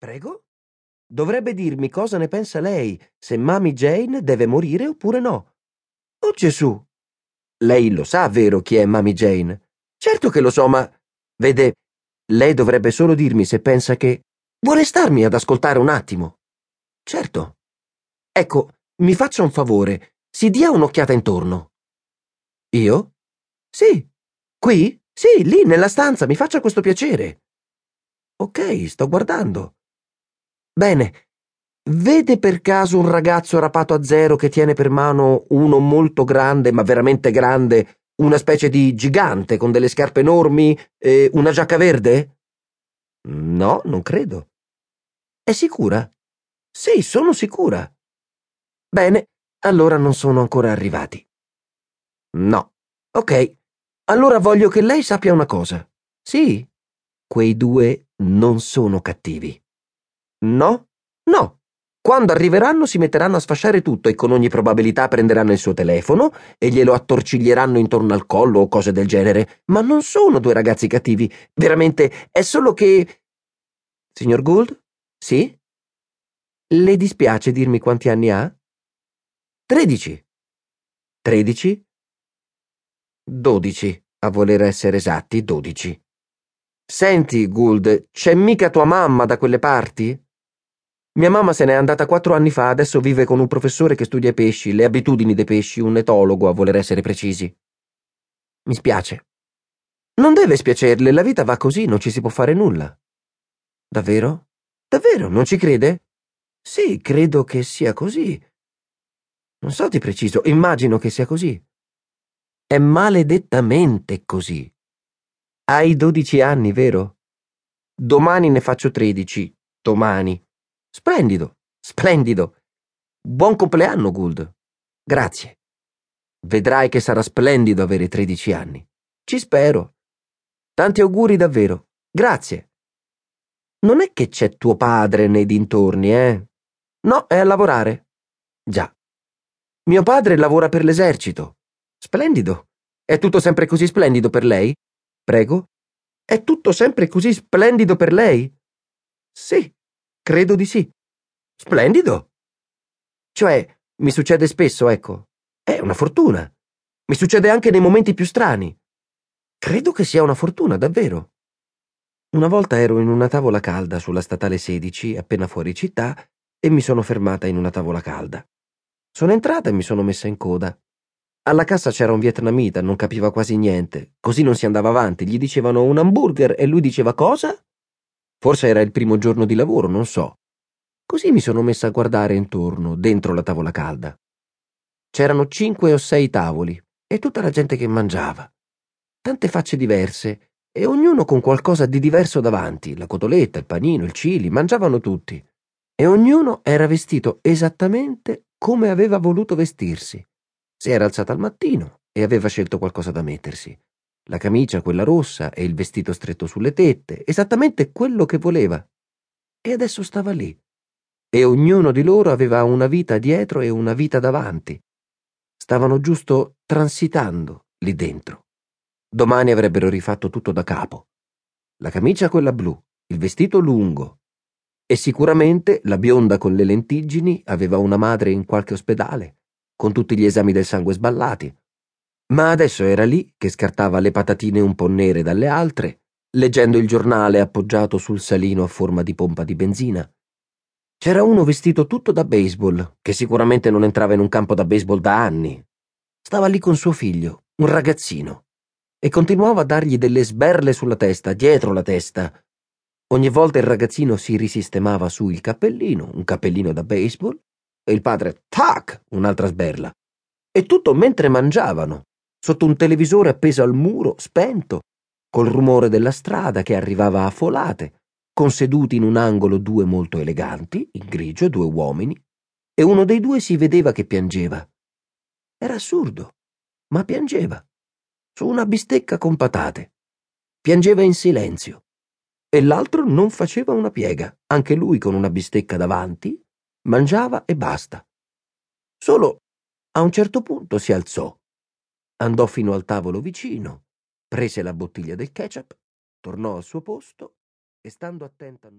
Prego? Dovrebbe dirmi cosa ne pensa lei, se Mami Jane deve morire oppure no. Oh Gesù! Lei lo sa, vero, chi è Mami Jane? Certo che lo so, ma... Vede, lei dovrebbe solo dirmi se pensa che... Vuole starmi ad ascoltare un attimo? Certo. Ecco, mi faccia un favore, si dia un'occhiata intorno. Io? Sì. Qui? Sì, lì, nella stanza, mi faccia questo piacere. Ok, sto guardando. Bene. Vede per caso un ragazzo rapato a zero che tiene per mano uno molto grande, ma veramente grande, una specie di gigante con delle scarpe enormi e una giacca verde? No, non credo. È sicura? Sì, sono sicura. Bene, allora non sono ancora arrivati. No. Ok. Allora voglio che lei sappia una cosa. Sì, quei due non sono cattivi. No? No. Quando arriveranno si metteranno a sfasciare tutto e con ogni probabilità prenderanno il suo telefono e glielo attorciglieranno intorno al collo o cose del genere. Ma non sono due ragazzi cattivi. Veramente, è solo che... Signor Gould? Sì? Le dispiace dirmi quanti anni ha? Tredici. Tredici? Dodici, a voler essere esatti, dodici. Senti, Gould, c'è mica tua mamma da quelle parti? Mia mamma se n'è andata quattro anni fa, adesso vive con un professore che studia i pesci, le abitudini dei pesci, un etologo a voler essere precisi. Mi spiace. Non deve spiacerle, la vita va così, non ci si può fare nulla. Davvero? Davvero, non ci crede? Sì, credo che sia così. Non so di preciso, immagino che sia così. È maledettamente così. Hai dodici anni, vero? Domani ne faccio tredici. Domani. Splendido, splendido. Buon compleanno, Gould. Grazie. Vedrai che sarà splendido avere tredici anni. Ci spero. Tanti auguri davvero. Grazie. Non è che c'è tuo padre nei dintorni, eh? No, è a lavorare. Già. Mio padre lavora per l'esercito. Splendido. È tutto sempre così splendido per lei? Prego? È tutto sempre così splendido per lei? Sì. Credo di sì. Splendido. Cioè, mi succede spesso, ecco. È una fortuna. Mi succede anche nei momenti più strani. Credo che sia una fortuna, davvero. Una volta ero in una tavola calda sulla statale 16, appena fuori città, e mi sono fermata in una tavola calda. Sono entrata e mi sono messa in coda. Alla cassa c'era un vietnamita, non capiva quasi niente. Così non si andava avanti. Gli dicevano un hamburger e lui diceva cosa? Forse era il primo giorno di lavoro, non so. Così mi sono messa a guardare intorno, dentro la tavola calda. C'erano cinque o sei tavoli e tutta la gente che mangiava. Tante facce diverse e ognuno con qualcosa di diverso davanti, la cotoletta, il panino, il chili, mangiavano tutti. E ognuno era vestito esattamente come aveva voluto vestirsi. Si era alzata al mattino e aveva scelto qualcosa da mettersi la camicia quella rossa e il vestito stretto sulle tette, esattamente quello che voleva. E adesso stava lì. E ognuno di loro aveva una vita dietro e una vita davanti. Stavano giusto transitando lì dentro. Domani avrebbero rifatto tutto da capo. La camicia quella blu, il vestito lungo. E sicuramente la bionda con le lentiggini aveva una madre in qualche ospedale, con tutti gli esami del sangue sballati, ma adesso era lì che scartava le patatine un po' nere dalle altre, leggendo il giornale appoggiato sul salino a forma di pompa di benzina. C'era uno vestito tutto da baseball, che sicuramente non entrava in un campo da baseball da anni. Stava lì con suo figlio, un ragazzino, e continuava a dargli delle sberle sulla testa, dietro la testa. Ogni volta il ragazzino si risistemava su il cappellino, un cappellino da baseball, e il padre, tac, un'altra sberla. E tutto mentre mangiavano sotto un televisore appeso al muro, spento, col rumore della strada che arrivava a folate, con seduti in un angolo due molto eleganti, in grigio, due uomini, e uno dei due si vedeva che piangeva. Era assurdo, ma piangeva, su una bistecca con patate. Piangeva in silenzio. E l'altro non faceva una piega, anche lui con una bistecca davanti, mangiava e basta. Solo a un certo punto si alzò Andò fino al tavolo vicino, prese la bottiglia del ketchup, tornò al suo posto e stando attento a non